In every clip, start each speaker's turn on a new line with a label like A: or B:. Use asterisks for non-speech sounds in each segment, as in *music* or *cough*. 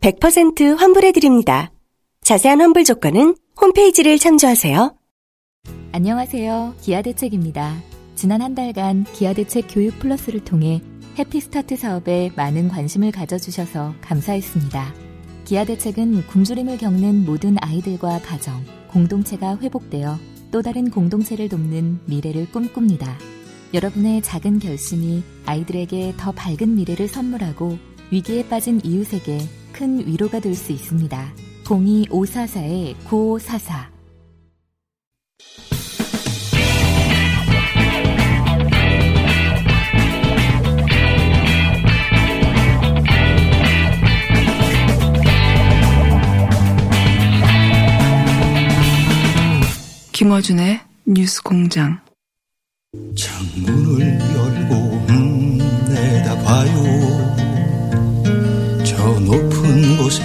A: 100% 환불해드립니다. 자세한 환불 조건은 홈페이지를 참조하세요.
B: 안녕하세요. 기아대책입니다. 지난 한 달간 기아대책 교육 플러스를 통해 해피스타트 사업에 많은 관심을 가져주셔서 감사했습니다. 기아대책은 굶주림을 겪는 모든 아이들과 가정, 공동체가 회복되어 또 다른 공동체를 돕는 미래를 꿈꿉니다. 여러분의 작은 결심이 아이들에게 더 밝은 미래를 선물하고 위기에 빠진 이웃에게 큰 위로가 될 수 있습니다. 02544-9544
C: 김어준의 뉴스 공장.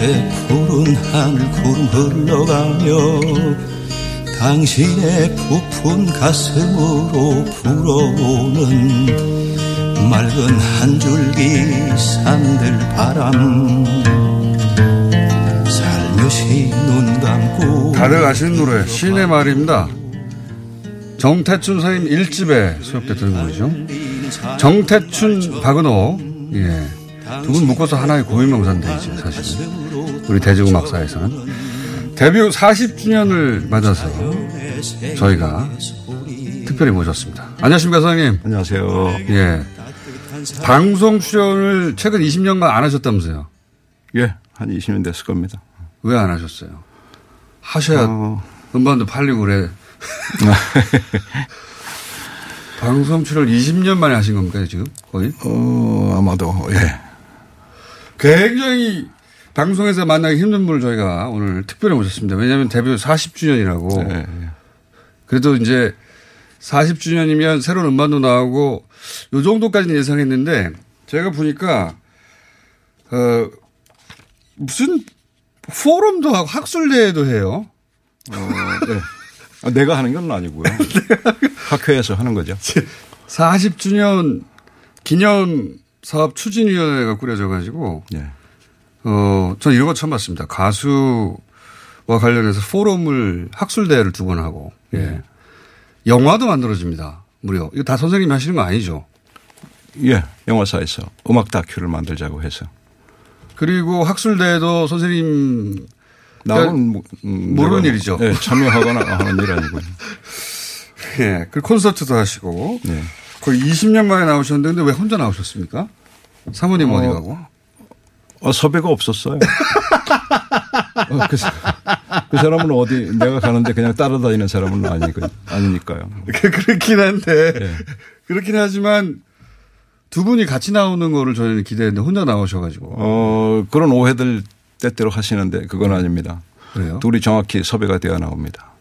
D: 곳에 푸른 하늘 구름 흘러가며 당신의 부푼 가슴으로 불어오는 맑은 한 줄기 산들 바람 살며시 눈 감고
E: 다들 아시는 노래 신의 말입니다. 정태춘 선생님 1집에 수록됐던 노래죠. 정태춘, 박은호 예. 두 분 묶어서 하나의 고유명사인데 이제 사실은 우리 대지구 막사에서는 데뷔 40주년을 맞아서 저희가 특별히 모셨습니다. 안녕하십니까 선생님.
D: 안녕하세요.
E: 예. 방송 출연을 최근 20년간 안 하셨다면서요?
D: 예, 한 20년 됐을 겁니다.
E: 왜 안 하셨어요? 하셔야
D: 어,
E: 음반도 팔리고 그래. *laughs* 방송 출연 20년 만에 하신 겁니까, 지금? 거의?
D: 어, 아마도, 예.
E: 굉장히 방송에서 만나기 힘든 분을 저희가 오늘 특별히 모셨습니다. 왜냐하면 데뷔 40주년이라고.
D: 예, 예.
E: 그래도 이제 40주년이면 새로운 음반도 나오고 요 정도까지는 예상했는데 제가 보니까 어 무슨 포럼도 하고 학술대회도 해요.
D: 어, 네. 아, 내가 하는 건 아니고요. *laughs* 학회에서 하는 거죠.
E: 40주년 기념 사업 추진위원회가 꾸려져 가지고
D: 예.
E: 어, 전 이런 거 처음 봤습니다. 가수와 관련해서 포럼을 학술 대회를 두 번 하고, 예. 영화도 만들어집니다. 무려. 이거 다 선생님이 하시는 거 아니죠?
D: 예, 영화사에서 음악 다큐를 만들자고 해서.
E: 그리고 학술 대회도 선생님
D: 나는 뭐, 음,
E: 모르는 일이죠.
D: 예, 참여하거나 하는 일 아니고요. *laughs*
E: 예. 그 콘서트도 하시고,
D: 예.
E: 거의 20년 만에 나오셨는데 근데 왜 혼자 나오셨습니까? 사모님 어, 디 가고?
D: 어, 섭외가 없었어요. 어, 그, 사- 그 사람은 어디 내가 가는데 그냥 따라다니는 사람은 아니고 아니니까요.
E: 그렇긴 한데,
D: 예.
E: 그렇긴 하지만 두 분이 같이 나오는 거를 저희는 기대했는데 혼자 나오셔가지고.
D: 어, 그런 오해들 때때로 하시는데 그건 아닙니다.
E: 그래요?
D: 둘이 정확히 섭외가 되어 나옵니다.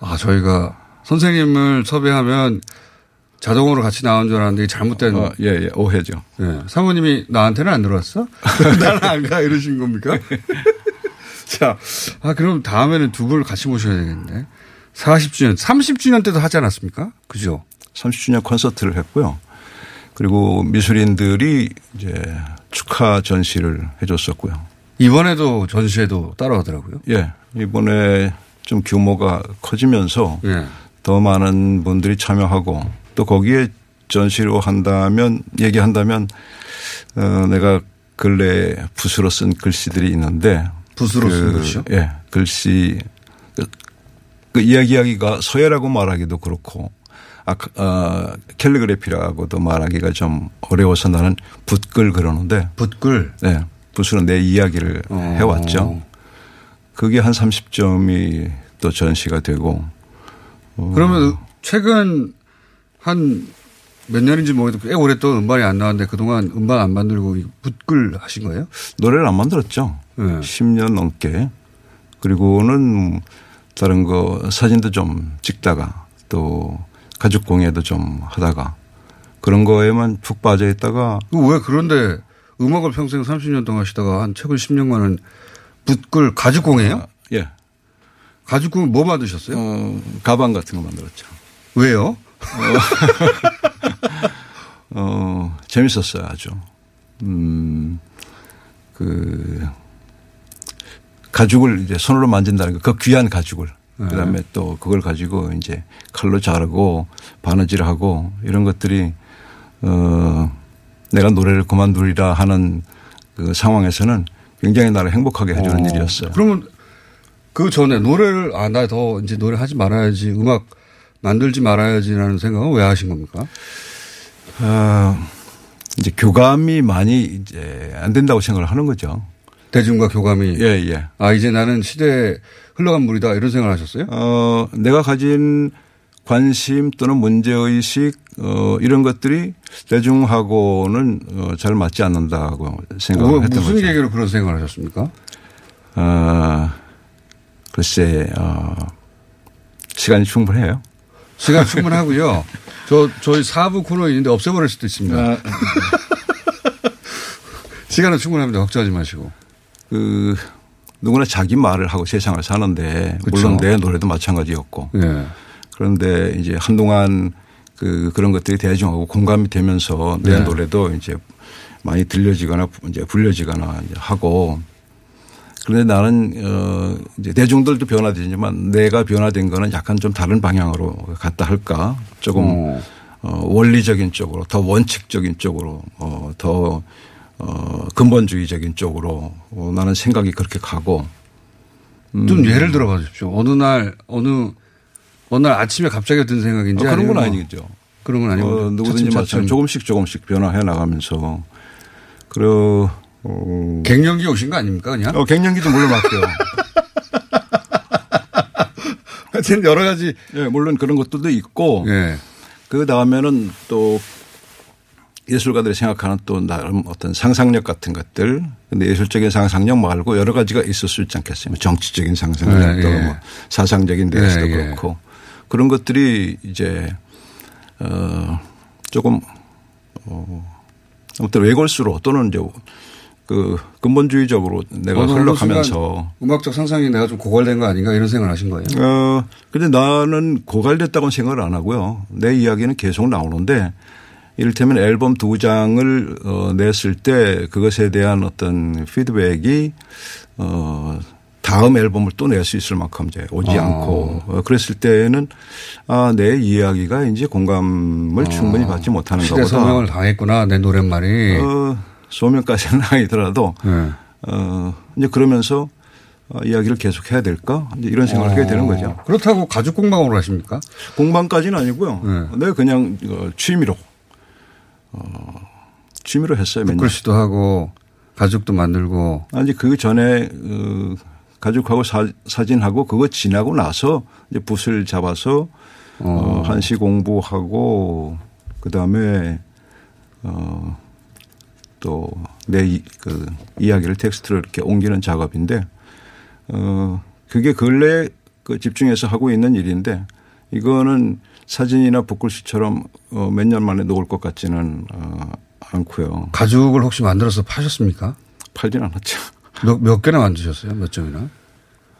E: 아, 저희가 선생님을 섭외하면 자동으로 같이 나온 줄 알았는데 잘못된.
D: 어, 예, 예, 오해죠.
E: 예. 사모님이 나한테는 안 들어왔어? *laughs* *laughs* 나는 안 가. 이러신 겁니까? *laughs* 자, 아, 그럼 다음에는 두 분을 같이 모셔야 되겠네. 40주년, 30주년 때도 하지 않았습니까? 그죠?
D: 30주년 콘서트를 했고요. 그리고 미술인들이 이제 축하 전시를 해줬었고요.
E: 이번에도 전시회도 따라가더라고요.
D: 예, 이번에 좀 규모가 커지면서
E: 예.
D: 더 많은 분들이 참여하고 또 거기에 전시로 한다면 얘기한다면 어 내가 근래 붓으로 쓴 글씨들이 있는데
E: 붓으로 쓴 글씨요?
D: 예, 글씨 그, 그 이야기하기가 서예라고 말하기도 그렇고 아, 어, 캘리그래피라고도 말하기가 좀 어려워서 나는 붓글 그러는데
E: 붓글.
D: 네, 붓으로 내 이야기를
E: 어.
D: 해왔죠. 그게 한 30점이 또 전시가 되고 어,
E: 그러면 최근 한 몇 년인지 모르겠고 꽤 오랫동안 음반이 안 나왔는데 그동안 음반 안 만들고 이 붓글 하신 거예요?
D: 노래를 안 만들었죠.
E: 네.
D: 10년 넘게 그리고는 다른 거 사진도 좀 찍다가 또 가족 공예도 좀 하다가 그런 거에만 푹 빠져 있다가
E: 왜 그런데 음악을 평생 30년 동안 하시다가 한 최근 10년간은 붓글 가죽 공예요?
D: 예.
E: 가죽공 뭐 만드셨어요?
D: 어, 가방 같은 거 만들었죠.
E: 왜요? *laughs*
D: 어, 재밌었어요, 아주. 음, 그, 가죽을 이제 손으로 만진다는 거, 그 귀한 가죽을. 그 다음에 또 그걸 가지고 이제 칼로 자르고 바느질 하고 이런 것들이, 어, 내가 노래를 그만두리라 하는 그 상황에서는 굉장히 나를 행복하게 해주는 일이었어요.
E: 그러면 그 전에 노래를 아 나 더 이제 노래 하지 말아야지 음악 만들지 말아야지라는 생각은 왜 하신 겁니까?
D: 어, 이제 교감이 많이 이제 안 된다고 생각을 하는 거죠.
E: 대중과 교감이
D: 예, 예.
E: 아 이제 나는 시대에 흘러간 물이다 이런 생각을 하셨어요?
D: 어, 내가 가진 관심 또는 문제의식, 어, 이런 것들이 대중하고는 어, 잘 맞지 않는다고 생각을
E: 뭐,
D: 했던
E: 무슨
D: 거죠.
E: 계기로 그런 생각을 하셨습니까?
D: 어, 글쎄, 어, 시간이 충분해요.
E: 시간 충분하고요. *laughs* 저 저희 사부 코너 있는데 없애버릴 수도 있습니다.
D: 아. *laughs*
E: 시간은 충분합니다. 걱정하지 마시고.
D: 그, 누구나 자기 말을 하고 세상을 사는데,
E: 그쵸.
D: 물론 내 노래도 마찬가지였고,
E: 예.
D: 그런데 이제 한동안 그 그런 것들이 대중하고 공감이 되면서 내
E: 네.
D: 노래도 이제 많이 들려지거나 이제 불려지거나 이제 하고 그런데 나는 어 이제 대중들도 변화되지만 내가 변화된 거는 약간 좀 다른 방향으로 갔다 할까 조금
E: 어.
D: 어 원리적인 쪽으로 더 원칙적인 쪽으로 어더 어 근본주의적인 쪽으로 어 나는 생각이 그렇게 가고 음.
E: 좀 예를 들어봐 주십시오. 어느 날 어느 어느 날 아침에 갑자기 든 생각인지
D: 어, 그런 건 아니죠.
E: 그런 건 아니고
D: 어, 누구든지 마찬가지 조금씩 조금씩 변화해 나가면서 그리고 어,
E: 갱년기 오신 거 아닙니까 그냥?
D: 어, 갱년기도 물론 맞고요. *laughs*
E: 하여튼 여러 가지
D: 예, 물론 그런 것들도 있고
E: 예.
D: 그 다음에는 또 예술가들이 생각하는 또 나름 어떤 상상력 같은 것들. 근데 예술적인 상상력 말고 여러 가지가 있을 수 있지 않겠어요. 뭐 정치적인 상상력
E: 네,
D: 또
E: 예.
D: 뭐 사상적인 데서도
E: 예, 예.
D: 그렇고 그런 것들이 이제 어 조금 어 아무튼 외골수로 또는 이제 그 근본주의적으로 내가 흘러가면서
E: 음악적 상상이 내가 좀 고갈된 거 아닌가 이런 생각을 하신 거예요.
D: 어, 근데 나는 고갈됐다고는 생각을 안 하고요. 내 이야기는 계속 나오는데 이를테면 앨범 두 장을 어, 냈을 때 그것에 대한 어떤 피드백이 어, 다음 앨범을 또 낼 수 있을 만큼 이제 오지
E: 어.
D: 않고 어, 그랬을 때는 아, 내 이야기가 이제 공감을 충분히 받지 못하는
E: 어. 시대
D: 것보다
E: 소명을 당했구나 내 노랫말이.
D: 어, 소명까지는 *laughs* 아니더라도
E: 예.
D: 어, 이제 그러면서 어, 이야기를 계속 해야 될까? 이제 이런 생각을 하게 되는 거죠.
E: 어, 그렇다고 가죽 공방으로 하십니까?
D: 공방까지는 아니고요.
E: 네.
D: 내가 그냥 어, 취미로 어, 취미로 했어요.
E: 글씨도 하고 가죽도 만들고
D: 아니 그 전에 어, 가족하고 사, 사진하고 그거 지나고 나서 이제 붓을 잡아서 어, 한시 공부하고 그 다음에 어, 어 또 내 그 이야기를 텍스트로 이렇게 옮기는 작업인데 어 그게 근래 그 집중해서 하고 있는 일인데 이거는 사진이나 붓글씨처럼 어, 몇 년 만에 놓을 것 같지는 어, 않고요.
E: 가죽을 혹시 만들어서 파셨습니까?
D: 팔진 않았죠.
E: 몇, 몇 개나 만드셨어요? 몇 점이나?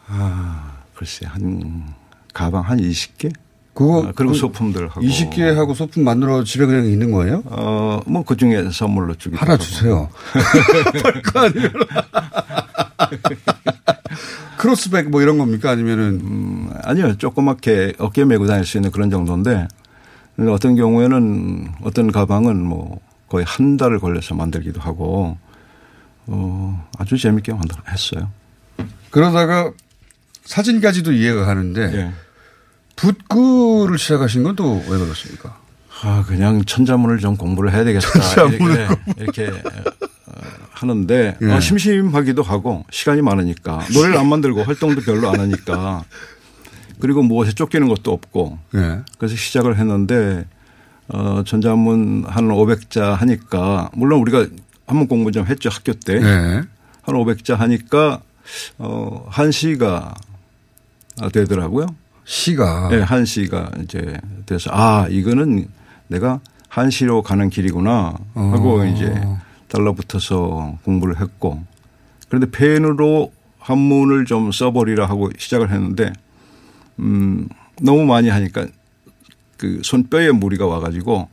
D: 아, 글쎄, 한, 가방 한 20개?
E: 그거
D: 아, 그리고
E: 그
D: 소품들 하고.
E: 20개 하고 소품 만들어 집에 그냥 있는 거예요?
D: 어, 뭐, 그 중에 선물로 주기도
E: 하나
D: 하고.
E: 주세요. *laughs* 팔거 아니면. *laughs* 크로스백 뭐 이런 겁니까? 아니면은
D: 음, 아니요. 조그맣게 어깨 메고 다닐 수 있는 그런 정도인데 어떤 경우에는 어떤 가방은 뭐 거의 한 달을 걸려서 만들기도 하고 어, 아주 재밌게 만들 했어요.
E: 그러다가 사진까지도 이해가 가는데
D: 예.
E: 붓글을 시작하신 건 또 왜 그렇습니까?
D: 아, 그냥 천자문을 좀 공부를 해야 되겠다.
E: 천자문을
D: 이렇게, 이렇게 어, 하는데
E: 예.
D: 어, 심심하기도 하고 시간이 많으니까 노래를 안 만들고 활동도 별로 안 하니까 그리고 무엇에 쫓기는 것도 없고
E: 예.
D: 그래서 시작을 했는데 어, 전자문 한 500자 하니까 물론 우리가 한문 공부 좀 했죠 학교 때.
E: 예.
D: 한 500자 하니까 어, 한 시가 되더라고요.
E: 시가.
D: 네, 한 시가 이제 돼서 아, 이거는 내가 한시로 가는 길이구나 하고
E: 어.
D: 이제 달라붙어서 공부를 했고 그런데 펜으로 한문을 좀 써버리라 하고 시작을 했는데 음, 너무 많이 하니까 그 손뼈에 무리가 와가지고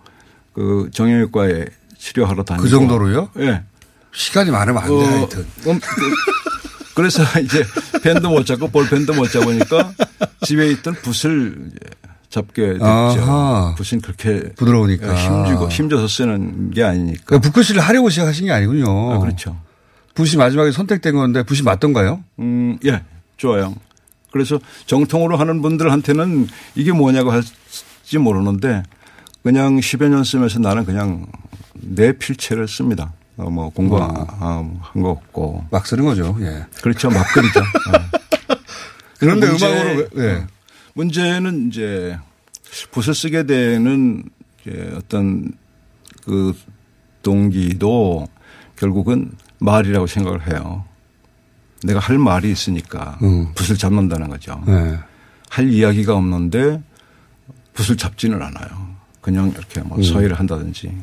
D: 그 정형외과에 치료하러 다니고
E: 그 정도로요?
D: 예.
E: 시간이 많으면 안 돼,
D: 어,
E: 하여튼.
D: 그- 그래서 *laughs* 이제 펜도 못 잡고 볼펜도 못 잡으니까 집에 있던 붓을 잡게 됐죠.
E: 아하.
D: 붓은 그렇게
E: 부드러우니까.
D: 힘주고 힘줘서 쓰는 게 아니니까.
E: 그러니까 붓글씨를 하려고 시작하신 게 아니군요.
D: 아, 그렇죠.
E: 붓이 마지막에 선택된 건데 붓이 맞던가요?
D: 음, 예, 좋아요. 그래서 정통으로 하는 분들한테는 이게 뭐냐고 할지 모르는데 그냥 10여 년 쓰면서 나는 그냥 내 필체를 씁니다. 어, 뭐 공부한 거 없고.
E: 막 쓰는 거죠. 예.
D: 그렇죠. 막 그리죠. *laughs* 어.
E: 그런데
D: 문제-
E: 음악으로, 왜- 예.
D: 문제는 이제 붓을 쓰게 되는 이제 어떤 그 동기도 결국은 말이라고 생각을 해요. 내가 할 말이 있으니까
E: 음.
D: 붓을 잡는다는 거죠.
E: 예.
D: 할 이야기가 없는데 붓을 잡지는 않아요. 그냥 이렇게 뭐 서의를 한다든지.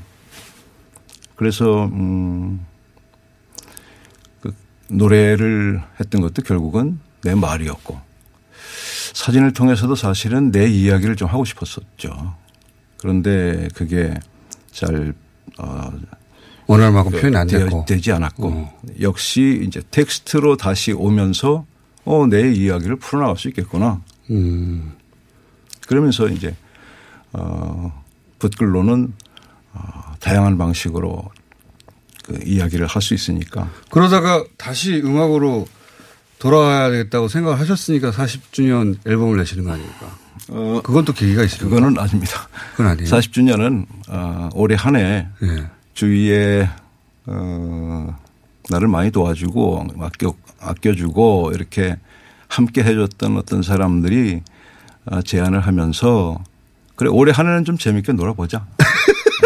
D: 그래서 음, 그 노래를 했던 것도 결국은 내 말이었고 사진을 통해서도 사실은 내 이야기를 좀 하고 싶었었죠. 그런데 그게 잘 어,
E: 원할 만큼 표현이 안 됐고.
D: 되지 않았고
E: 어.
D: 역시 이제 텍스트로 다시 오면서 어, 내 이야기를 풀어나갈 수 있겠구나.
E: 음.
D: 그러면서 이제 어, 붓글로는 어, 다양한 방식으로 그 이야기를 할 수 있으니까
E: 그러다가 다시 음악으로 돌아가야 되겠다고 생각을 하셨으니까 40주년 앨범을 내시는 거 아닙니까?
D: 어,
E: 그건 또 계기가 있습니까?
D: 그거는 아닙니다.
E: 그건 아니에요.
D: 40주년은 어, 올해 한해
E: 예.
D: 주위에 어, 나를 많이 도와주고 아껴 아껴주고 이렇게 함께 해줬던 어떤 사람들이 어, 제안을 하면서 그래 올해 한 해는 좀 재밌게 놀아보자.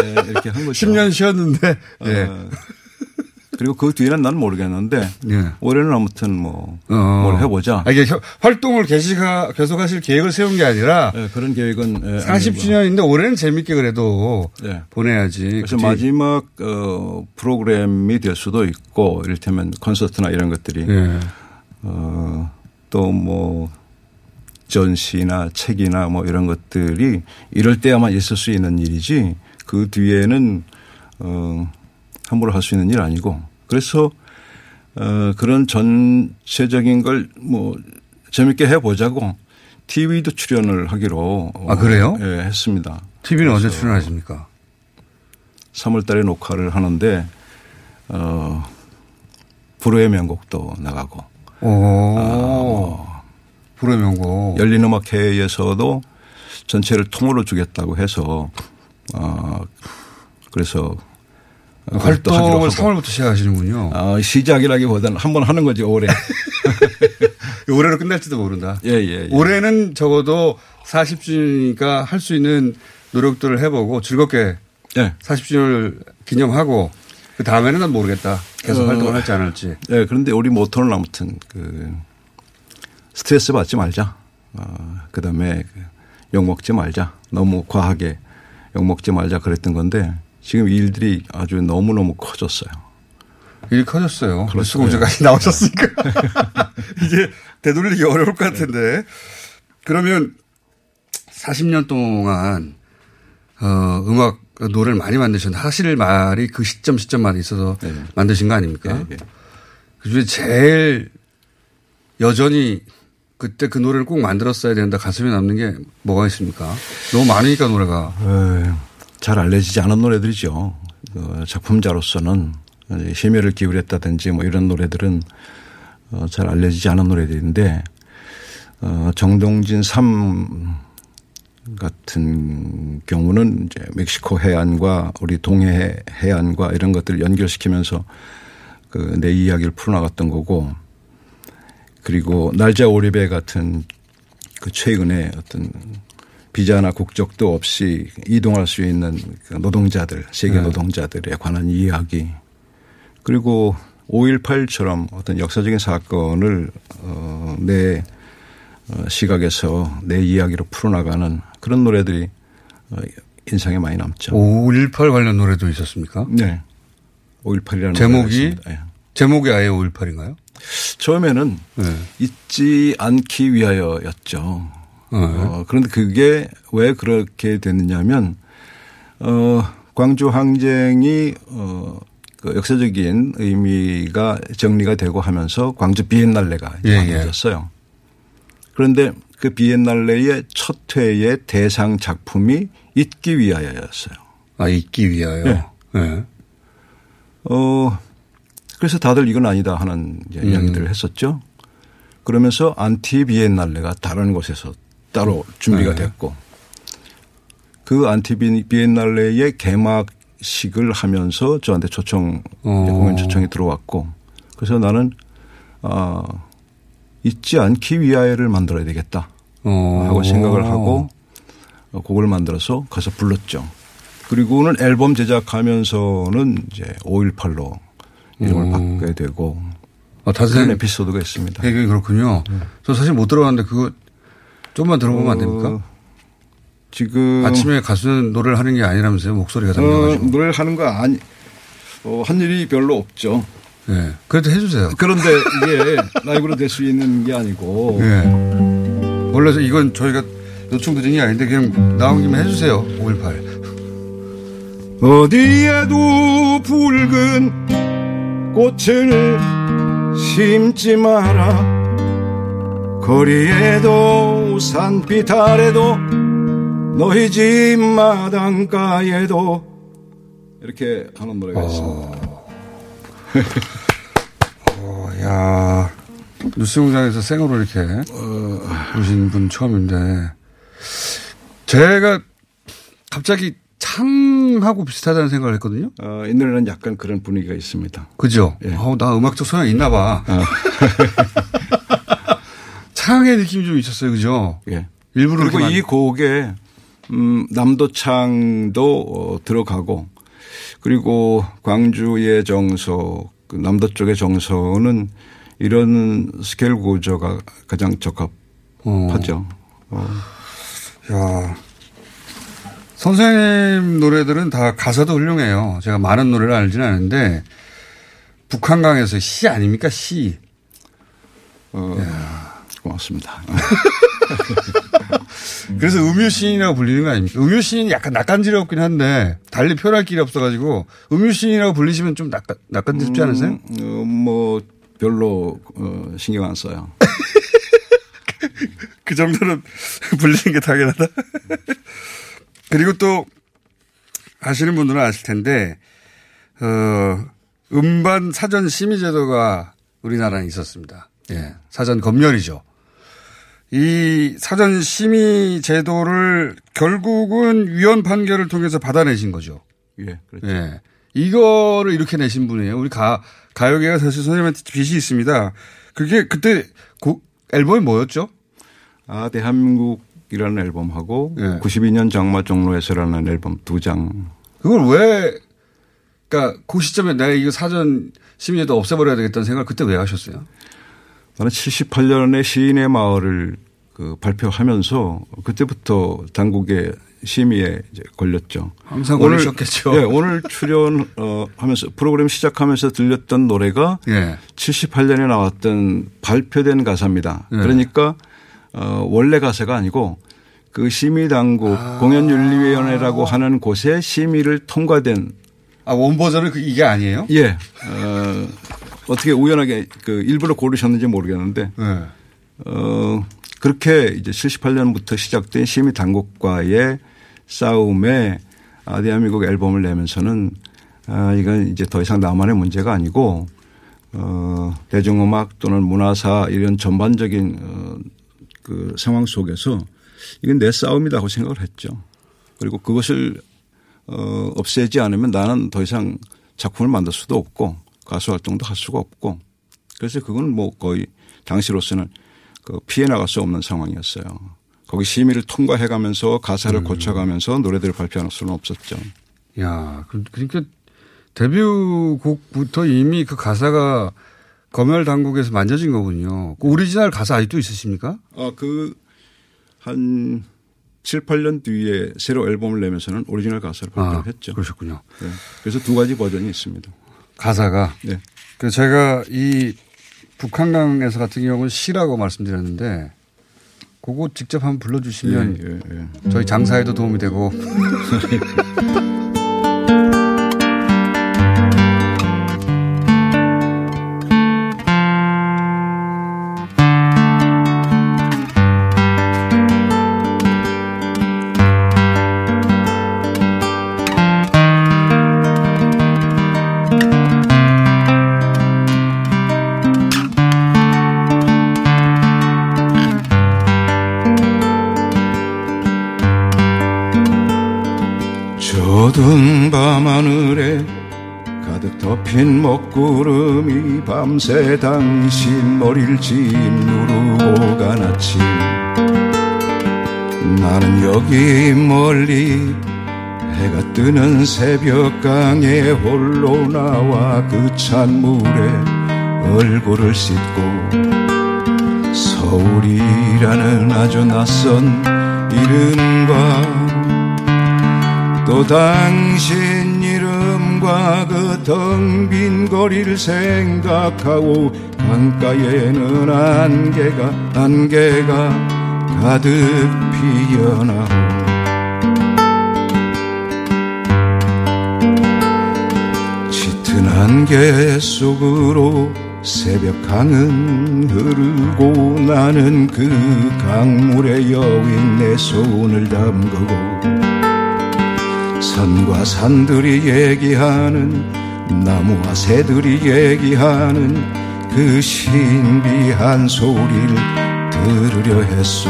D: 네, 이렇게 한 거죠.
E: 10년 쉬었는데, 예.
D: 어, 그리고 그 뒤에는 난 모르겠는데
E: 예.
D: 올해는 아무튼 뭐
E: 어.
D: 뭘 해보자.
E: 아, 이게 혀- 활동을 계시가, 계속하실 계획을 세운 게 아니라
D: 예, 그런 계획은 예,
E: 40주년인데 올해는 재밌게 그래도
D: 예.
E: 보내야지.
D: 그래서
E: 그치?
D: 마지막 어, 프로그램이 될 수도 있고 이를테면 콘서트나 이런 것들이
E: 예.
D: 어, 또뭐 전시나 책이나 뭐 이런 것들이 이럴 때야만 있을 수 있는 일이지 그 뒤에는 어, 함부로 할 수 있는 일 아니고 그래서 어, 그런 전체적인 걸 뭐 재밌게 해보자고 TV도 출연을 하기로
E: 아, 그래요?
D: 예, 했습니다.
E: TV는 언제 출연하십니까?
D: 3월 달에 녹화를 하는데 어, 불후의 명곡도 나가고
E: 오. 불의 명곡.
D: 열린 음악회에서도 전체를 통으로 주겠다고 해서 어 그래서
E: 활동을
D: 하고.
E: 3월부터 시작하시는군요.
D: 어, 시작이라기보다는 한 번 하는 거지 올해. *laughs*
E: 올해로 끝날지도 모른다.
D: 예, 예, 예.
E: 올해는 적어도 40주년이니까 할 수 있는 노력들을 해보고 즐겁게
D: 예.
E: 40주년을 기념하고 그 다음에는 난 모르겠다. 계속
D: 어.
E: 활동을 할지 안 할지.
D: 예, 그런데 우리 모토는 아무튼 그 스트레스 받지 말자. 어, 그 다음에 욕 먹지 말자. 너무 과하게 욕 먹지 말자 그랬던 건데 지금 이 일들이 아주 너무너무 커졌어요.
E: 일이 커졌어요. 뉴스 공장까지 나오셨으니까. *laughs* 이게 되돌리기 어려울 것 같은데. 그러면 40년 동안 어, 음악 노래를 많이 만드셨는데 하실 말이 그 시점 시점만 있어서
D: 네.
E: 만드신 거 아닙니까?
D: 예, 예.
E: 그중에 제일 여전히 그때 그 노래를 꼭 만들었어야 된다 가슴에 남는 게 뭐가 있습니까? 너무 많으니까 노래가.
D: 에, 잘 알려지지 않은 노래들이죠. 그 작품자로서는 심혈을 기울였다든지 뭐 이런 노래들은 어, 잘 알려지지 않은 노래들인데 어, 정동진 3 같은 경우는 이제 멕시코 해안과 우리 동해 해안과 이런 것들을 연결시키면서 그 내 이야기를 풀어나갔던 거고 그리고 날짜 오리배 같은 그 최근에 어떤 비자나 국적도 없이 이동할 수 있는 그 노동자들, 세계
E: 네.
D: 노동자들에 관한 이야기. 그리고 5.18처럼 어떤 역사적인 사건을 어, 내 어, 시각에서 내 이야기로 풀어나가는 그런 노래들이 어, 인상에 많이 남죠.
E: 5.18 관련 노래도 있었습니까?
D: 네. 5.18이라는
E: 제목이 제목이 아예 5.18인가요?
D: 처음에는
E: 네.
D: 잊지 않기 위하여였죠.
E: 네.
D: 어, 그런데 그게 왜 그렇게 됐느냐면 어, 광주 항쟁이 어, 그 역사적인 의미가 정리가 되고 하면서 광주 비엔날레가
E: 예, 예.
D: 만들어졌어요. 그런데 그 비엔날레의 첫 회의 대상 작품이 잊기 위하여였어요.
E: 아, 잊기 위하여.
D: 네.
E: 네.
D: 어, 그래서 다들 이건 아니다 하는 이제
E: 음.
D: 이야기들을 했었죠. 그러면서 안티 비엔날레가 다른 곳에서 따로 준비가
E: 네.
D: 됐고 그 안티 비- 비엔날레의 개막식을 하면서 저한테 초청
E: 어.
D: 공연 초청이 들어왔고 그래서 나는 아 잊지 않기 위하여를 만들어야 되겠다
E: 어.
D: 하고 생각을 하고 어, 곡을 만들어서 가서 불렀죠. 그리고는 앨범 제작하면서는 이제 5.18로 이름을
E: 음.
D: 바꾸게 되고
E: 아, 다들
D: 그런 에피소드가 있습니다.
E: 배경이 그렇군요. 저 사실 못 들어봤는데 그거 좀만 들어보면 안 됩니까?
D: 어, 지금
E: 아침에 가수는 노래를 하는 게 아니라면서요. 목소리가
D: 어,
E: 담겨가지고.
D: 노래를 하는 거 아니 어, 한 일이 별로 없죠.
E: 네. 그래도 해주세요.
D: 그런데 이게 *laughs* 라이브로 될 수 있는 게 아니고
E: 네. 원래 이건 저희가 요청드린 게 아닌데 그냥 나온 김에 해주세요. 5.18.
D: 어디에도 붉은 꽃을 심지 마라. 거리에도 산빛 아래도 너희 집 마당가에도 이렇게 하는 노래가 있습니다.
E: 어, 야. 뉴스공장에서 생으로 이렇게 부르신 분 처음인데 제가 갑자기 창하고 비슷하다는 생각을 했거든요.
D: 어, 이 노래는 약간 그런 분위기가 있습니다.
E: 그죠?
D: 예.
E: 어우, 나 음악적 소양이 있나 봐. *laughs* 창의 느낌이 좀 있었어요. 그죠?
D: 예.
E: 일부러
D: 그리고
E: 이
D: 곡에 음, 남도창도 어, 들어가고 그리고 광주의 정서, 그 남도 쪽의 정서는 이런 스케일 구조가 가장 적합하죠. 어.
E: 야. 선생님 노래들은 다 가사도 훌륭해요. 제가 많은 노래를 알지는 않은데 북한강에서 시 아닙니까? 시.
D: 어, 고맙습니다. *laughs*
E: 그래서 음유시인이라고 불리는 거 아닙니까? 음유시인이 약간 낯간지럽긴 한데 달리 표현할 길이 없어가지고 음유시인이라고 불리시면 좀 낯간, 낯간지럽지 않으세요?
D: 음, 어, 뭐 별로 어, 신경 안 써요. *laughs*
E: 그 정도는 *laughs* 불리는 게 당연하다. 그리고 또 아시는 분들은 아실 텐데 어, 음반 사전 심의 제도가 우리나라에 있었습니다. 예, 사전 검열이죠. 이 사전 심의 제도를 결국은 위헌 판결을 통해서 받아내신 거죠.
D: 예, 그렇죠.
E: 예. 이거를 이렇게 내신 분이에요. 우리 가, 가요계가 사실 선생님한테 빚이 있습니다. 그게 그때 곡, 앨범이 뭐였죠?
D: 아, 대한민국 이라는 앨범하고
E: 예.
D: 92년 장마 종로에서라는 앨범 두 장.
E: 그걸 왜, 그러니까 그 시점에 내가 이거 사전 심의제도 없애버려야 되겠다는 생각을 그때 왜 하셨어요?
D: 나는 78년에 시인의 마을을 그 발표하면서 그때부터 당국의 심의에 이제 걸렸죠.
E: 항상 걸리셨겠죠.
D: 예, 오늘 출연 어 하면서 프로그램 시작하면서 들렸던 노래가
E: 예.
D: 78년에 나왔던 발표된 가사입니다.
E: 예.
D: 그러니까 어 원래 가사가 아니고 그 심의 당국
E: 아.
D: 공연윤리위원회라고 하는 곳에 심의를 통과된
E: 아, 원버전은 그 이게 아니에요?
D: 예. 어 어떻게 우연하게 그 일부러 고르셨는지 모르겠는데
E: 예.
D: 어, 그렇게 이제 78년부터 시작된 심의 당국과의 싸움에 아, 대한민국 앨범을 내면서는 아, 이건 이제 더 이상 나만의 문제가 아니고 어, 대중음악 또는 문화사 이런 전반적인 어, 그 상황 속에서 이건 내 싸움이라고 생각을 했죠. 그리고 그것을 어, 없애지 않으면 나는 더 이상 작품을 만들 수도 없고 가수 활동도 할 수가 없고 그래서 그건 뭐 거의 당시로서는 그 피해 나갈 수 없는 상황이었어요. 거기 심의를 통과해 가면서 가사를 고쳐가면서 노래들을 발표할 수는 없었죠.
E: 야, 그- 그러니까 데뷔곡부터 이미 그 가사가 검열 당국에서 만져진 거군요. 그 오리지널 가사 아직도 있으십니까?
D: 아, 그, 한 7, 8년 뒤에 새로 앨범을 내면서는 오리지널 가사를 발표를
E: 아,
D: 했죠.
E: 그러셨군요.
D: 네. 그래서 두 가지 버전이 있습니다.
E: 가사가.
D: 네.
E: 그 제가 이 북한강에서 같은 경우는 시라고 말씀드렸는데 그거 직접 한번 불러주시면
D: 예, 예, 예.
E: 저희 장사에도 도움이 되고 *laughs*
D: 덮인 먹구름이 밤새 당신 머리를 짓누르고 간 아침. 나는 여기 멀리 해가 뜨는 새벽강에 홀로 나와 그 찬물에 얼굴을 씻고 서울이라는 아주 낯선 이름과 또 당신 이름과 그 텅 빈 거리를 생각하고 강가에는 안개가 안개가 가득 피어나고 짙은 안개 속으로 새벽 강은 흐르고 나는 그 강물의 여윈 내 손을 담그고 산과 산들이 얘기하는 나무와 새들이 얘기하는 그 신비한 소리를 들으려 했소.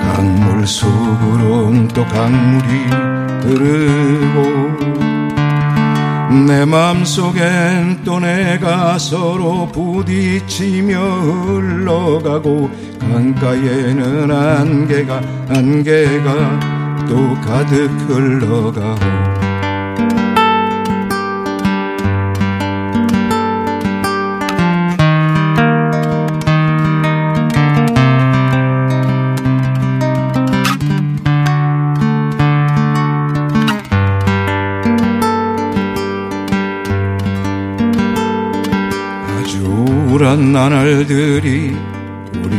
D: 강물 속으론 또 강물이 흐르고 내 맘속엔 또 내가 서로 부딪히며 흘러가고 강가에는 안개가 안개가 또 가득 흘러가고 아주 우울한 나날들이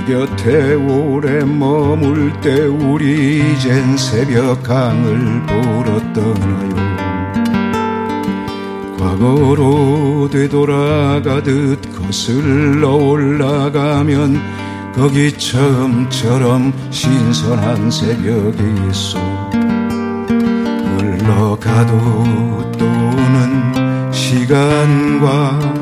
D: 곁에 오래 머물 때 우리 이젠 새벽 강을 보러 떠나요. 과거로 되돌아가듯 거슬러 올라가면 거기 처음처럼 신선한 새벽이 있어. 흘러가도 또 오는 시간과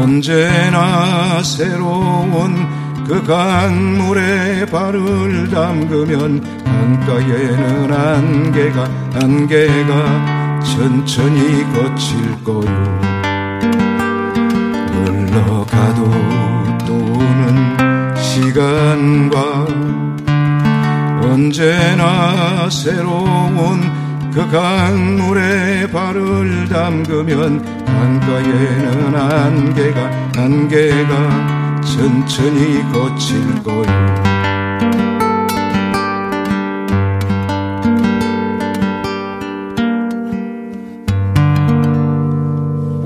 D: 언제나 새로운 그 강물에 발을 담그면 강가에는 안개가 안개가 천천히 거칠 거요. 흘러가도 또 오는 시간과 언제나 새로운 그 강물에 발을 담그면 강가에는 안개가 안개가 천천히 거칠 거요.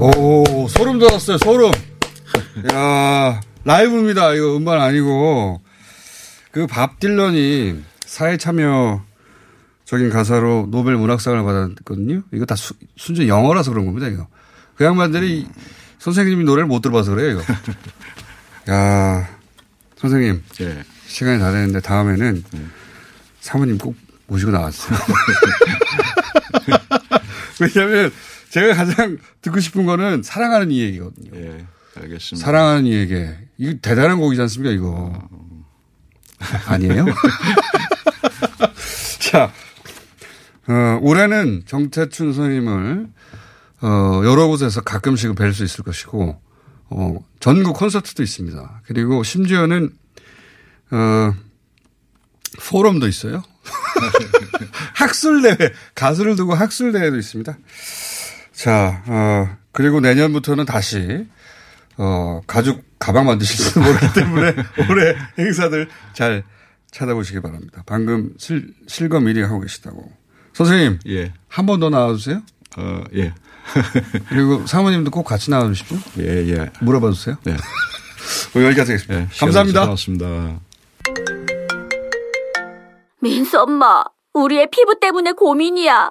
E: 오 소름 돋았어요 소름. 야 라이브입니다. 이거 음반 아니고. 그 밥 딜런이 사회 참여 적인 가사로 노벨 문학상을 받았거든요 이거 다 수, 순전 영어라서 그런 겁니다 이거 그 양반들이 선생님이 노래를 못 들어봐서 그래요 이거 *laughs* 야 선생님
D: 예.
E: 시간이 다 됐는데 다음에는 사모님 꼭 모시고 나왔어요. *laughs* 왜냐하면 제가 가장 듣고 싶은 거는 사랑하는 이 얘기거든요.
D: 예, 알겠습니다.
E: 사랑하는 이 얘기. 이거 대단한 곡이지 않습니까, 이거. 아니에요? *laughs* 자, 어, 올해는 정태춘 선생님을, 어, 여러 곳에서 가끔씩은 뵐 수 있을 것이고, 어, 전국 콘서트도 있습니다. 그리고 심지어는, 어, 포럼도 있어요. *laughs* 학술 대회, 가수를 두고 학술 대회도 있습니다. 자, 어, 그리고 내년부터는 다시, 어, 가죽 가방 만드실지도 모르기 때문에 *laughs* 올해 행사들 잘 찾아보시기 바랍니다. 방금 실, 실검 1위 하고 계시다고. 선생님.
D: 예.
E: 한 번 더 나와주세요.
D: 어, 예. *laughs*
E: 그리고 사모님도 꼭 같이 나와주십시오.
D: 예, 예.
E: 물어봐 주세요.
D: 네. *laughs*
E: 오늘 여기까지 하겠습니다.
D: 네,
E: 감사합니다.
D: 고맙습니다.
F: 민수 엄마, 우리 애 피부 때문에 고민이야.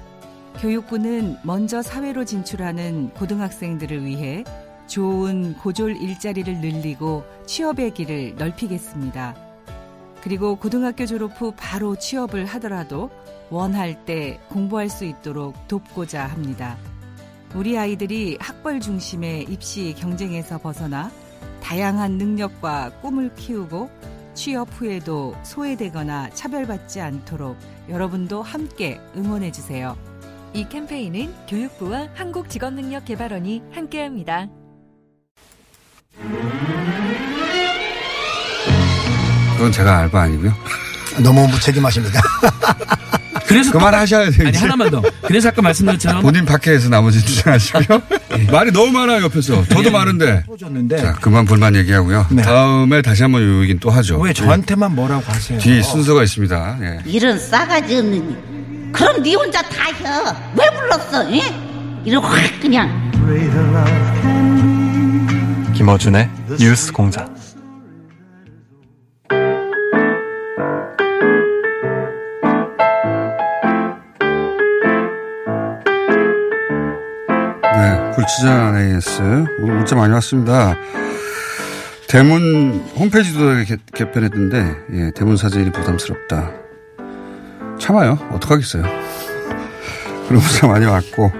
G: 교육부는 먼저 사회로 진출하는 고등학생들을 위해 좋은 고졸 일자리를 늘리고 취업의 길을 넓히겠습니다. 그리고 고등학교 졸업 후 바로 취업을 하더라도 원할 때 공부할 수 있도록 돕고자 합니다. 우리 아이들이 학벌 중심의 입시 경쟁에서 벗어나 다양한 능력과 꿈을 키우고 취업 후에도 소외되거나 차별받지 않도록 여러분도 함께 응원해 주세요.
H: 이 캠페인은 교육부와 한국직업능력개발원이 함께합니다.
E: 그건 제가 알바 아니고요. *laughs*
I: 너무 무책임하십니다. *laughs*
J: 그래서
E: 그만하셔야 돼요.
J: 아니 하나만 더. 그래서 아까 말씀드린 것처럼
E: 본인 밖에서 나머지 주장하시고요. *laughs* 말이 너무 많아요 옆에서. 저도
J: 예.
E: 많은데.
I: 터졌는데
E: 자 그만 불만 얘기하고요. 다음에 다시 한번 요 얘기는 또 하죠.
I: 왜 저한테만 뭐라고 하세요?
E: 뒤 순서가 있습니다. 예.
K: 이런 싸가지 없는 일. 그럼 네 혼자 다 해. 왜 불렀어? 예? 이런 확 그냥.
L: 김어준의 뉴스 공장.
E: 네, 불치장 AS. 오늘 문자 많이 왔습니다. 대문 홈페이지도 개, 개편했는데, 예, 대문 사진이 부담스럽다. 참아요. 어떡하겠어요. 그런 문자 많이 왔고.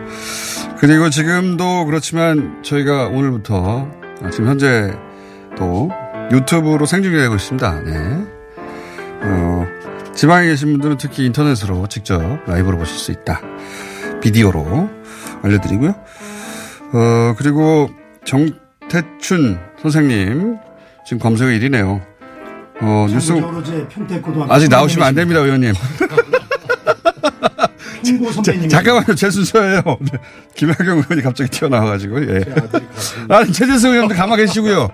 E: 그리고 지금도 그렇지만 저희가 오늘부터, 아, 지금 현재 또 유튜브로 생중계되고 있습니다. 네. 어, 지방에 계신 분들은 특히 인터넷으로 직접 라이브로 보실 수 있다. 비디오로 알려드리고요. 어, 그리고 정태춘 선생님, 지금 검색어 1위네요. 어, 뉴스. 아직 나오시면 안 됩니다, 의원님. *laughs*
I: 선배님.
E: 잠깐만요, 제 순서예요. 네. 김학영 의원이 갑자기 튀어나와가지고, 예. 아니, 최재성 의원도 가만히 계시고요.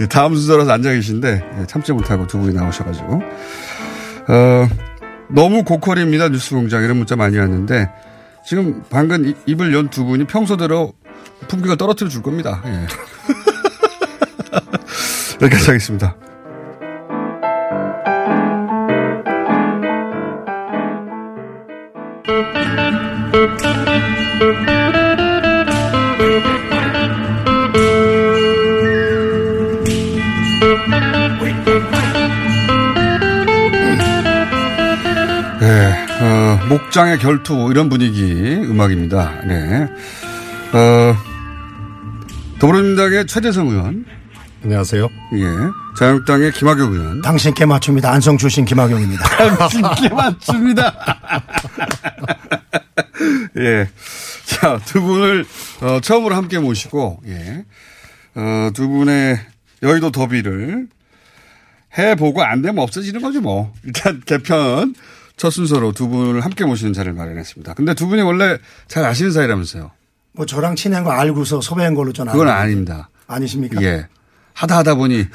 E: 예, 다음 순서라서 앉아 계신데, 예, 참지 못하고 두 분이 나오셔가지고. 어, 너무 고퀄입니다, 뉴스 공장. 이런 문자 많이 왔는데, 지금 방금 이- 입을 연 두 분이 평소대로 품격을 떨어뜨려 줄 겁니다. 예. *laughs* 여기까지 하겠습니다. 네, 어, 목장의 결투 이런 분위기 음악입니다. 네. 어, 더불어민주당의 최재성 의원.
I: 안녕하세요.
E: 예. 자유한국당의 김학용 의원.
I: 당신께 맞춥니다. 안성 출신 김학용입니다. *laughs*
E: 당신께 맞춥니다. *laughs* 예. 자, 두 분을, 어, 처음으로 함께 모시고, 예. 어, 두 분의 여의도 더비를 해보고 안 되면 없어지는 거죠, 뭐. 일단 개편 첫 순서로 두 분을 함께 모시는 자리를 마련했습니다. 근데 두 분이 원래 잘 아시는 사이라면서요.
I: 뭐 저랑 친한 거 알고서 섭외한 걸로 전
E: 그건 아닙니다.
I: 아니십니까?
E: 예. 하다 하다 보니. *laughs*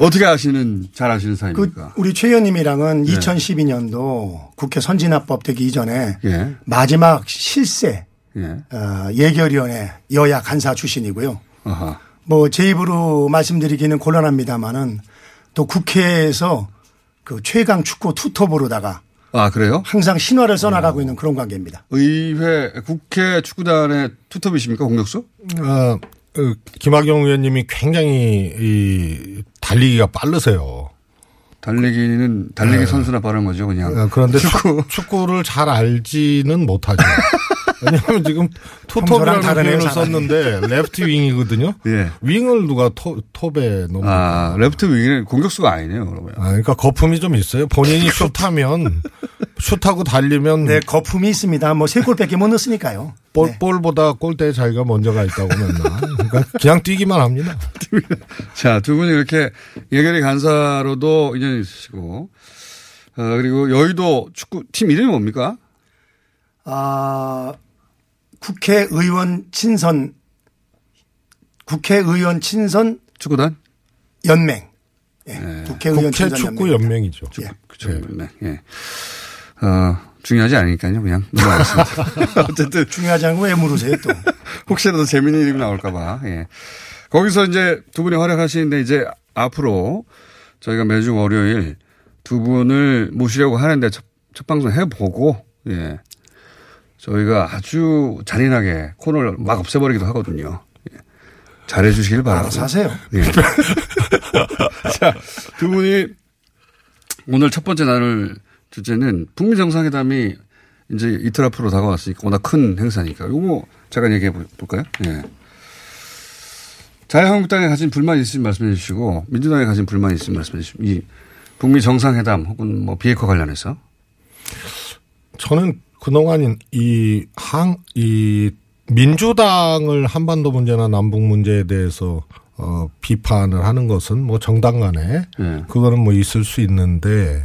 E: 어떻게 아시는, 잘 아시는
I: 그
E: 사이입니까?
I: 우리 최 의원님이랑은
E: 네.
I: 2012년도 국회 선진화법 되기 이전에
E: 예.
I: 마지막 실세
E: 예.
I: 어, 예결위원회 여야 간사 출신이고요. 뭐 제 입으로 말씀드리기는 곤란합니다만은 또 국회에서 그 최강 축구 투톱으로다가
E: 아, 그래요?
I: 항상 신화를 써나가고 있는 그런 관계입니다.
E: 의회, 국회 축구단의 투톱이십니까, 공격수?
M: 어, 어, 김학용 의원님이 굉장히 이 달리기가 빠르세요.
E: 달리기는 달리기
M: 네.
E: 선수나 빠른 거죠, 그냥.
M: 어, 그런데 축구. 축구를 잘 알지는 못하죠. *laughs* 왜냐하면 지금 *laughs*
I: 다르네요,
M: 표현을. 썼는데 레프트 윙이거든요. *laughs*
E: 예.
M: 윙을 누가 토, 톱에 놓는
E: 아, 레프트 윙은 공격수가 아니네요, 그러면.
M: 아, 그러니까 거품이 좀 있어요. 본인이 *laughs* 슛하면 슛하고 달리면
I: 네, 거품이 있습니다. 뭐 세 골밖에 못 넣었으니까요.
M: 볼, 볼보다 골대에 자기가 먼저 가 있다고 맨날. 그러니까 그냥 뛰기만 합니다.
E: 자, 두 분이 이렇게 예결위 간사로도 인연이 있으시고, 어, 그리고 여의도 축구 팀 이름이 뭡니까?
I: 아, 국회의원 친선 국회의원 친선
E: 축구단
I: 연맹. 예, 국회의원
M: 국회
I: 친선
M: 축구
I: 연맹.
M: 연맹이죠.
I: 예.
E: 그쵸. 네. 예. 어, 중요하지 않으니까요, 그냥. 넘어가겠습니다. *laughs* 어쨌든.
I: 중요하지 않고 왜 물으세요, 또? *laughs*
E: 혹시라도 재밌는 이름이 나올까봐, 예. 거기서 이제 두 분이 활약하시는데 이제 앞으로 저희가 매주 월요일 두 분을 모시려고 하는데 첫, 첫 방송 해보고, 예. 저희가 아주 잔인하게 코너를 막 없애버리기도 하거든요. 예. 잘해 주시길 바랍니다.
I: 알아서 하세요.
E: 예. *laughs* 자, 두 분이 오늘 첫 번째 나눌 주제는 북미 정상회담이 이제 이틀 앞으로 다가왔으니까 워낙 큰 행사니까 요거 잠깐 얘기해 볼까요? 예. 자유한국당에 가진 불만 있으면 말씀해 주시고 민주당에 가진 불만 있으면 말씀해 주시고 이 북미 정상회담 혹은 뭐 비핵화 관련해서
M: 저는 그동안 이 항, 이 민주당을 한반도 문제나 남북 문제에 대해서 어, 비판을 하는 것은 뭐 정당 간에
E: 예.
M: 그거는 뭐 있을 수 있는데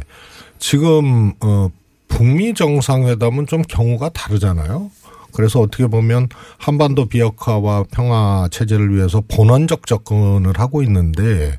M: 지금 어, 북미 정상회담은 좀 경우가 다르잖아요. 그래서 어떻게 보면 한반도 비핵화와 평화 체제를 위해서 본원적 접근을 하고 있는데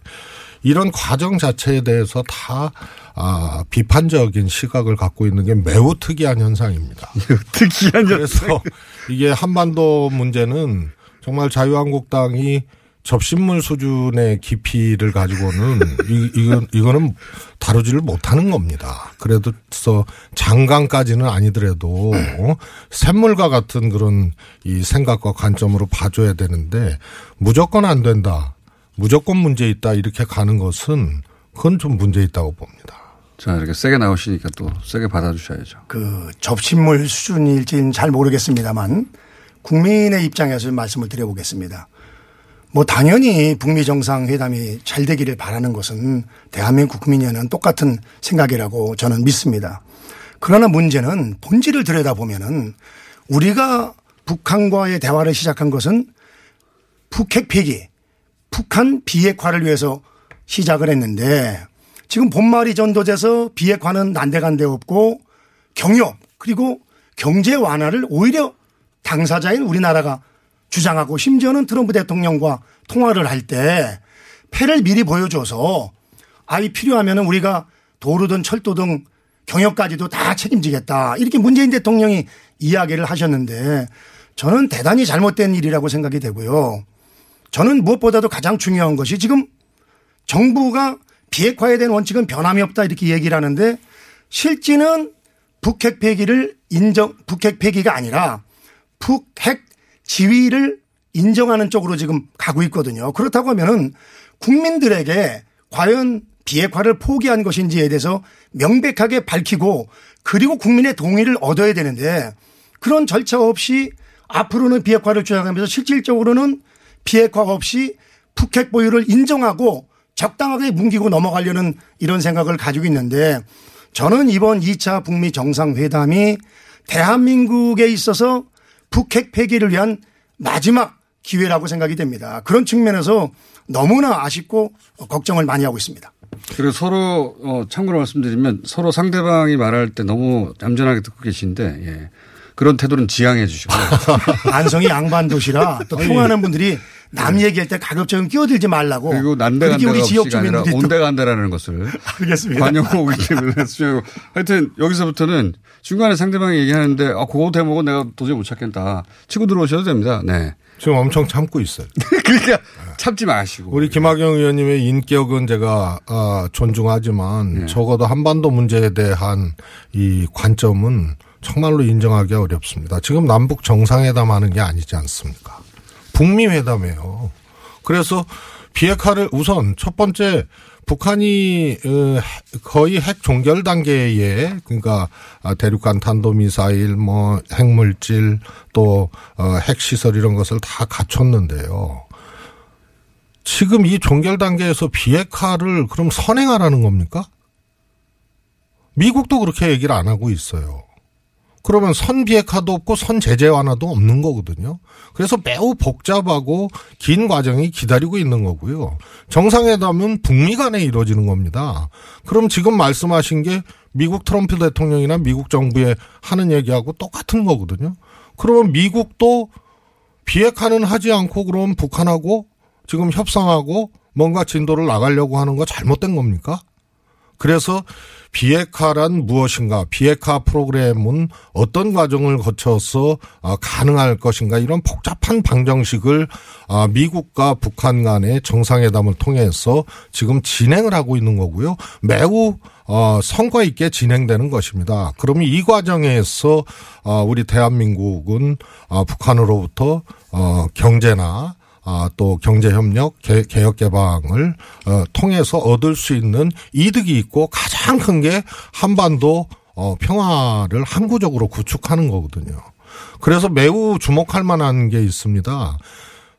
M: 이런 과정 자체에 대해서 다 아, 비판적인 시각을 갖고 있는 게 매우 특이한 현상입니다. *laughs*
E: 특이한
M: 그래서 이게 한반도 문제는 정말 자유한국당이 접신물 수준의 깊이를 가지고는 이, 이건 이거는 다루지를 못하는 겁니다. 그래서 장관까지는 아니더라도 어? 샘물과 같은 그런 이 생각과 관점으로 봐줘야 되는데 무조건 안 된다, 무조건 문제 있다 이렇게 가는 것은 그건 좀 문제 있다고 봅니다.
E: 자 이렇게 세게 나오시니까 또 세게 받아주셔야죠.
I: 그 접신물 수준일지는 잘 모르겠습니다만 국민의 입장에서 말씀을 드려보겠습니다. 뭐 당연히 북미 정상회담이 잘 되기를 바라는 것은 대한민국 국민이는 똑같은 생각이라고 저는 믿습니다. 그러나 문제는 본질을 들여다보면은 우리가 북한과의 대화를 시작한 것은 북핵 폐기, 북한 비핵화를 위해서 시작을 했는데 지금 본말이 전도돼서 비핵화는 난데간데 없고 경협 그리고 경제 완화를 오히려 당사자인 우리나라가 주장하고 심지어는 트럼프 대통령과 통화를 할 때 패를 미리 보여줘서 아이 필요하면 은 우리가 도로든 철도 등 경협까지도 다 책임지겠다. 이렇게 문재인 대통령이 이야기를 하셨는데 저는 대단히 잘못된 일이라고 생각이 되고요. 저는 무엇보다도 가장 중요한 것이 지금 정부가 비핵화에 대한 원칙은 변함이 없다 이렇게 얘기를 하는데 실제는 북핵 폐기를 인정, 북핵 폐기가 아니라 북핵 지위를 인정하는 쪽으로 지금 가고 있거든요. 그렇다고 하면은 국민들에게 과연 비핵화를 포기한 것인지에 대해서 명백하게 밝히고 그리고 국민의 동의를 얻어야 되는데 그런 절차 없이 앞으로는 비핵화를 주장하면서 실질적으로는 비핵화 없이 북핵 보유를 인정하고 적당하게 뭉기고 넘어가려는 이런 생각을 가지고 있는데 저는 이번 2차 북미 정상회담이 대한민국에 있어서 북핵 폐기를 위한 마지막 기회라고 생각이 됩니다. 그런 측면에서 너무나 아쉽고 걱정을 많이 하고 있습니다.
E: 그리고 서로 어, 참고로 말씀드리면 서로 상대방이 말할 때 너무 얌전하게 듣고 계신데 예. 그런 태도는 지양해 주시고 *laughs*
I: 안성이 양반 도시라 또 통하는 분들이 남 얘기할 때 가급적이면 끼어들지 말라고.
E: 그리고
I: 그렇게
E: 난데간 데가
I: 우리 지역
E: 아니라
I: 주민들이 또
E: 온데간 데라는 것을 *laughs*
I: 알겠습니다.
E: 관용하기 때문에 수용하고 하여튼 여기서부터는 중간에 상대방이 얘기하는데 아 그거 대목은 내가 도저히 못 찾겠다 치고 들어오셔도 됩니다. 네.
M: 지금 엄청 참고 있어요. *laughs*
E: 그러니까 참지 마시고.
M: 우리 김학영 의원님의 인격은 제가 아, 존중하지만 적어도 한반도 문제에 대한 이 관점은 정말로 인정하기 어렵습니다. 지금 남북 정상회담 하는 게 아니지 않습니까? 북미 회담이에요. 그래서 비핵화를 우선 첫 번째 북한이 어, 거의 핵 종결 단계에 그러니까 아, 대륙간 탄도미사일 뭐 핵물질 또 어, 핵시설 이런 것을 다 갖췄는데요. 지금 이 종결 단계에서 비핵화를 그럼 선행하라는 겁니까? 미국도 그렇게 얘기를 안 하고 있어요. 그러면 선 비핵화도 없고 선 제재 완화도 없는 거거든요. 그래서 매우 복잡하고 긴 과정이 기다리고 있는 거고요. 정상회담은 북미 간에 이루어지는 겁니다. 그럼 지금 말씀하신 게 미국 트럼프 대통령이나 미국 정부에 하는 얘기하고 똑같은 거거든요. 그러면 미국도 비핵화는 하지 않고 그럼 북한하고 지금 협상하고 뭔가 진도를 나가려고 하는 거 잘못된 겁니까? 그래서 비핵화란 무엇인가, 비핵화 프로그램은 어떤 과정을 거쳐서 아, 가능할 것인가 이런 복잡한 방정식을 아, 미국과 북한 간의 정상회담을 통해서 지금 진행을 하고 있는 거고요. 매우 어, 성과 있게 진행되는 것입니다. 그러면 이 과정에서 어, 우리 대한민국은 어, 북한으로부터 어, 경제나 아, 또 경제협력, 개, 개혁 개방을 어, 통해서 얻을 수 있는 이득이 있고 가장 큰 게 한반도 어, 평화를 항구적으로 구축하는 거거든요. 그래서 매우 주목할 만한 게 있습니다.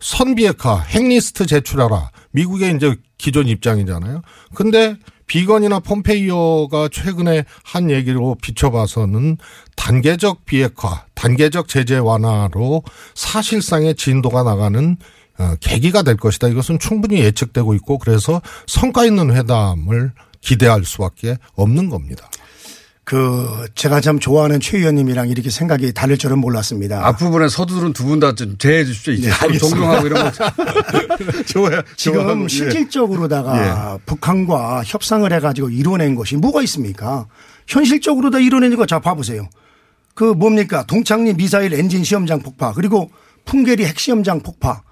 M: 선비핵화, 핵리스트 제출하라. 미국의 이제 기존 입장이잖아요. 근데 비건이나 폼페이오가 최근에 한 얘기로 비춰봐서는 단계적 비핵화, 단계적 제재 완화로 사실상의 진도가 나가는 어, 계기가 될 것이다. 이것은 충분히 예측되고 있고 그래서 성과 있는 회담을 기대할 수밖에 없는 겁니다.
I: 그 제가 참 좋아하는 최 의원님이랑 이렇게 생각이 다를 줄은 몰랐습니다.
E: 앞부분에 서두른 두 분 다 좀 제해 주십시오. 이제
I: 네,
E: 존경하고 이런 거. *laughs* 좋아요.
I: 지금
E: 예.
I: 실질적으로다가 북한과 협상을 해가지고 이뤄낸 것이 뭐가 있습니까? 현실적으로 다 이뤄낸 거 자 봐보세요. 그 뭡니까 동창리 미사일 엔진 시험장 폭파 그리고 풍계리 핵시험장 폭파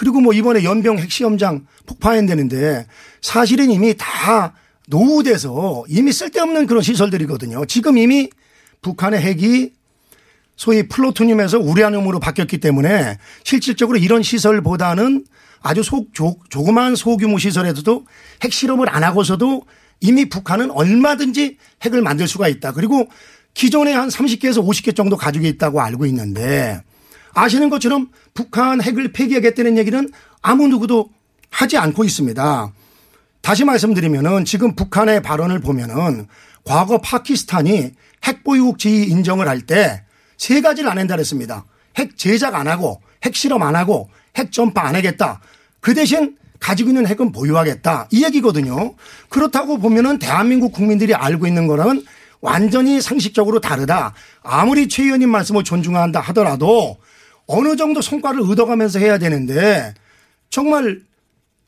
I: 그리고 뭐 이번에 연병 핵시험장 폭파한다는데 사실은 이미 다 노후돼서 이미 쓸데없는 그런 시설들이거든요. 지금 이미 북한의 핵이 소위 플루토늄에서 우라늄으로 바뀌었기 때문에 실질적으로 이런 시설보다는 아주 소, 조, 조그마한 소규모 시설에서도 핵실험을 안 하고서도 이미 북한은 얼마든지 핵을 만들 수가 있다. 그리고 기존에 한 30개에서 50개 정도 가지고 있다고 알고 있는데 아시는 것처럼 북한 핵을 폐기하겠다는 얘기는 아무 누구도 하지 않고 있습니다. 다시 말씀드리면은 지금 북한의 발언을 보면은 과거 파키스탄이 핵보유국 지위 인정을 할 때 세 가지를 안 한다 그랬습니다. 핵 제작 안 하고 핵 실험 안 하고 핵 전파 안 하겠다. 그 대신 가지고 있는 핵은 보유하겠다. 이 얘기거든요. 그렇다고 보면은 대한민국 국민들이 알고 있는 거랑은 완전히 상식적으로 다르다. 아무리 최 의원님 말씀을 존중한다 하더라도 어느 정도 성과를 얻어가면서 해야 되는데 정말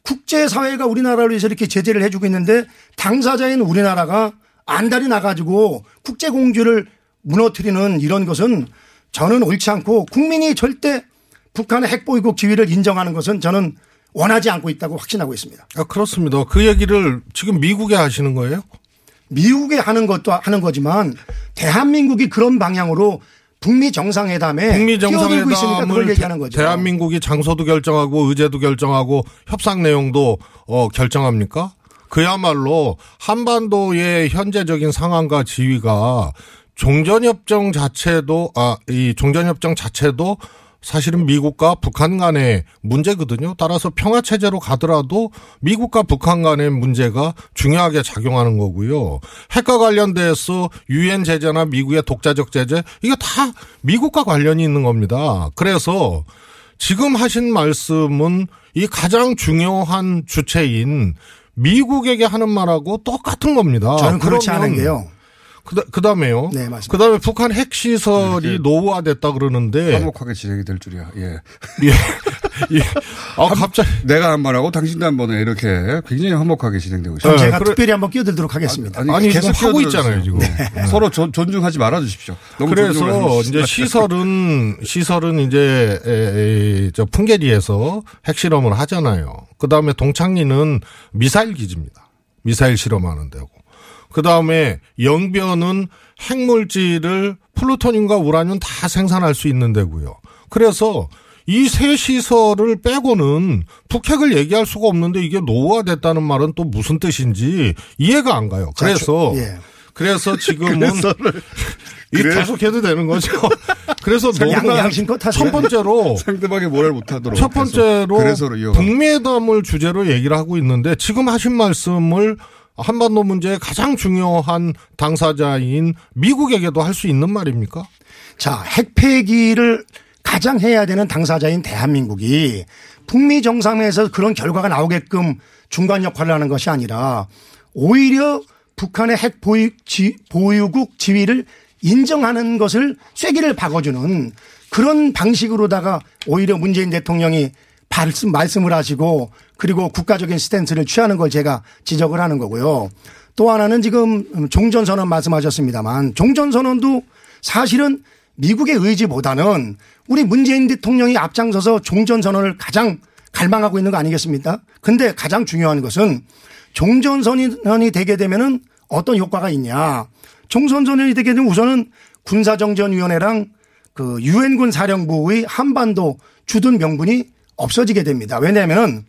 I: 국제사회가 우리나라를 위해서 이렇게 제재를 해주고 있는데 당사자인 우리나라가 안달이 나가지고 국제공주를 무너뜨리는 이런 것은 저는 옳지 않고 국민이 절대 북한의 핵보유국 지위를 인정하는 것은 저는 원하지 않고 있다고 확신하고 있습니다.
M: 아, 그렇습니다. 그 얘기를 지금 미국에 하시는 거예요?
I: 미국에 하는 것도 하는 거지만 대한민국이 그런 방향으로 북미 정상회담에
M: 북미
I: 끼어들고 있으니까 그걸
M: 정상회담을
I: 얘기하는 거죠.
M: 대한민국이 장소도 결정하고 의제도 결정하고 협상 내용도 어 결정합니까? 그야말로 한반도의 현재적인 상황과 지위가 종전협정 자체도 아 이 종전협정 자체도 사실은 미국과 북한 간의 문제거든요. 따라서 평화 체제로 가더라도 미국과 북한 간의 문제가 중요하게 작용하는 거고요. 핵과 관련돼서 유엔 제재나 미국의 독자적 제재 이거 다 미국과 관련이 있는 겁니다. 그래서 지금 하신 말씀은 이 가장 중요한 주체인 미국에게 하는 말하고 똑같은 겁니다.
I: 저는 그렇지 않은 게요.
M: 그다, 그다음에요.
I: 네, 맞습니다.
M: 그다음에 북한 핵 시설이 노후화됐다 그러는데
E: 화목하게 진행이 될 줄이야. 예. *laughs*
M: 예. 예. 아, 갑자기.
E: 내가 한 말하고 당신도 한 번에 이렇게 굉장히 화목하게 진행되고 있어요.
I: 제가 특별히 한번 끼어들도록 하겠습니다.
M: 아니,
E: 계속
M: 계속 하고. 있잖아요, 지금.
E: 네. 서로 존, 존중하지 말아 주십시오.
M: 그래서 이제. 시설은 시설은 이제 에, 에, 저 풍계리에서 핵실험을 하잖아요. 그 다음에 동창리는 미사일 기지입니다. 미사일 실험하는 데고. 그 다음에 영변은 핵물질을 플루토늄과 우라늄 다 생산할 수 있는 데고요. 그래서 이 세 시설을 빼고는 북핵을 얘기할 수가 없는데 이게 노후화됐다는 말은 또 무슨 뜻인지 이해가 안 가요.
I: 자,
M: 그래서
I: 저- 예.
M: 그래서 *laughs* 지금은
E: 그래서를
M: 이
E: 그래?
M: 계속해도 되는 거죠. *laughs* 그래서
I: 하세요.
M: 첫 번째로 *laughs*
E: 상대방이 뭐를 못하도록
M: 첫 번째로 북미회담을 주제로 얘기를 하고 있는데 지금 하신 말씀을 한반도 문제의 가장 중요한 당사자인 미국에게도 할 수 있는 말입니까?
I: 자, 핵폐기를 가장 해야 되는 당사자인 대한민국이 북미 정상회에서 그런 결과가 나오게끔 중간 역할을 하는 것이 아니라 오히려 북한의 핵 보유, 지, 보유국 지위를 인정하는 것을 쐐기를 박아주는 그런 방식으로다가 오히려 문재인 대통령이 말씀, 말씀을 하시고 그리고 국가적인 스탠스를 취하는 걸 제가 지적을 하는 거고요. 또 하나는 지금 종전선언 말씀하셨습니다만 종전선언도 사실은 미국의 의지보다는 우리 문재인 대통령이 앞장서서 종전선언을 가장 갈망하고 있는 거 아니겠습니까? 근데 가장 중요한 것은 종전선언이 되게 되면은 어떤 효과가 있냐. 종전선언이 되게 되면 우선은 군사정전위원회랑 그 유엔군 사령부의 한반도 주둔 명분이 없어지게 됩니다. 왜냐하면은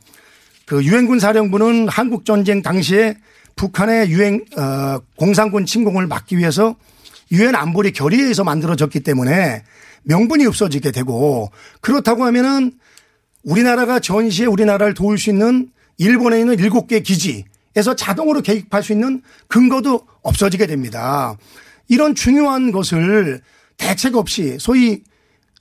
I: 그 유엔군 사령부는 한국 전쟁 당시에 북한의 유엔 어, 공산군 침공을 막기 위해서 유엔 안보리 결의에서 만들어졌기 때문에 명분이 없어지게 되고 그렇다고 하면은 우리나라가 전시에 우리나라를 도울 수 있는 일본에 있는 일곱 개 기지에서 자동으로 개입할 수 있는 근거도 없어지게 됩니다. 이런 중요한 것을 대책 없이 소위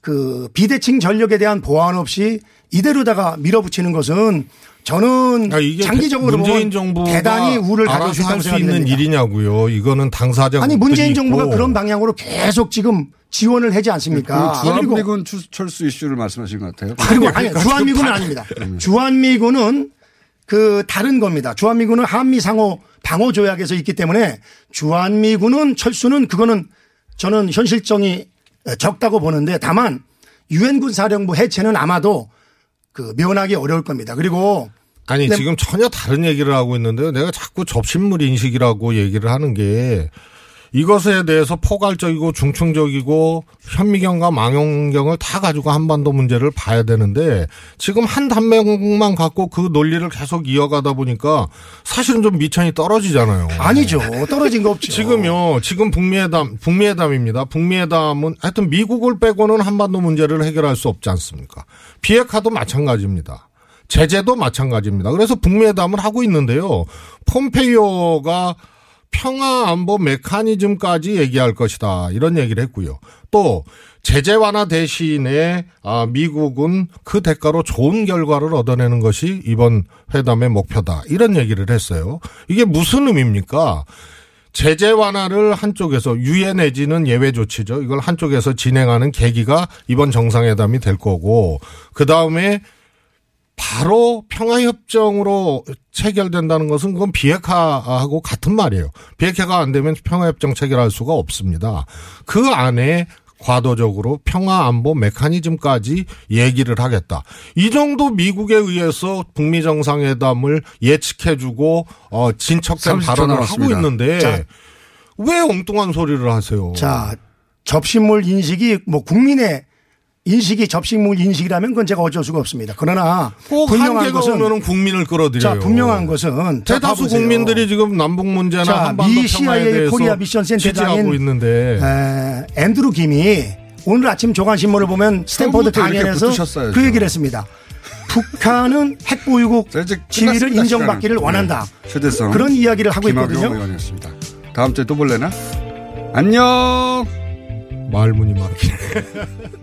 I: 그 비대칭 전력에 대한 보완 없이 이대로다가 밀어붙이는 것은 저는
M: 아, 이게
I: 장기적으로
M: 문재인 정부가
I: 대단히 우를 가질 수 있다고
M: 할수
I: 생각됩니다.
M: 있는 일이냐고요. 이거는 당사자
I: 아니 문재인 정부가 그런 방향으로 계속 지금 지원을 하지 않습니까?
E: 그 주한미군 추- 철수 이슈를 말씀하신 것 같아요.
I: 그리고 아니
M: 그러니까
I: 주한미군은 아닙니다. 주한미군은 그 다른 겁니다. 주한미군은 한미 상호 방호 조약에서 있기 때문에 주한미군은 철수는 그거는 저는 현실성이 적다고 보는데 다만 유엔군 사령부 해체는 아마도 그 면하기 어려울 겁니다. 그리고
M: 아니
I: 네.
M: 지금 전혀 다른 얘기를 하고 있는데요. 내가 자꾸 접신물 인식이라고 얘기를 하는 게 이것에 대해서 포괄적이고 중충적이고 현미경과 망원경을 다 가지고 한반도 문제를 봐야 되는데 지금 한 단면만 갖고 그 논리를 계속 이어가다 보니까 사실은 좀 미천이 떨어지잖아요.
I: 아니죠. 떨어진 거 없죠.
M: 지금요, 지금 북미회담, 북미회담입니다. 북미회담은 하여튼 미국을 빼고는 한반도 문제를 해결할 수 없지 않습니까? 비핵화도 마찬가지입니다. 제재도 마찬가지입니다. 그래서 북미회담을 하고 있는데요. 폼페이오가 평화 안보 메커니즘까지 얘기할 것이다. 이런 얘기를 했고요. 또 제재 완화 대신에 아, 미국은 그 대가로 좋은 결과를 얻어내는 것이 이번 회담의 목표다. 이런 얘기를 했어요. 이게 무슨 의미입니까? 제재 완화를 한쪽에서 유예 내지는 예외 조치죠. 이걸 한쪽에서 진행하는 계기가 이번 정상회담이 될 거고 그 다음에 바로 평화협정으로 체결된다는 것은 그건 비핵화하고 같은 말이에요. 비핵화가 안 되면 평화협정 체결할 수가 없습니다. 그 안에 과도적으로 평화 안보 메커니즘까지 얘기를 하겠다. 이 정도 미국에 의해서 북미 정상회담을 예측해주고 어 진척된
E: 30초
M: 발언을 하고
E: 남았습니다.
M: 있는데
I: 자.
M: 왜 엉뚱한 소리를 하세요?
I: 자, 접신물 인식이 뭐 국민의 인식이 접신물 인식이라면 그건 제가 어쩔 수가 없습니다. 그러나
M: 꼭
I: 분명한
M: 한계가
I: 것은
M: 오면은 국민을 끌어들여요.
I: 자, 분명한 것은 자,
M: 대다수. 국민들이 지금 남북 문제나
I: 자,
M: 한반도
I: 미 CIA 코리아 미션 센터장인
M: 있는데
I: 에, 앤드루 김이 오늘 아침 조간 신문을 보면 스탠퍼드 강연에서. 그 얘기를 했습니다. 북한은 핵 보유국 지위를
E: 끝났습니다,
I: 인정받기를
E: 시간은.
I: 원한다.
E: 네. 최대성
I: 그런 이야기를 하고
E: 김학용
I: 있거든요.
E: 의원이었습니다. 다음 주에 또 볼래나? 안녕.
M: 말문이 막히네. *laughs*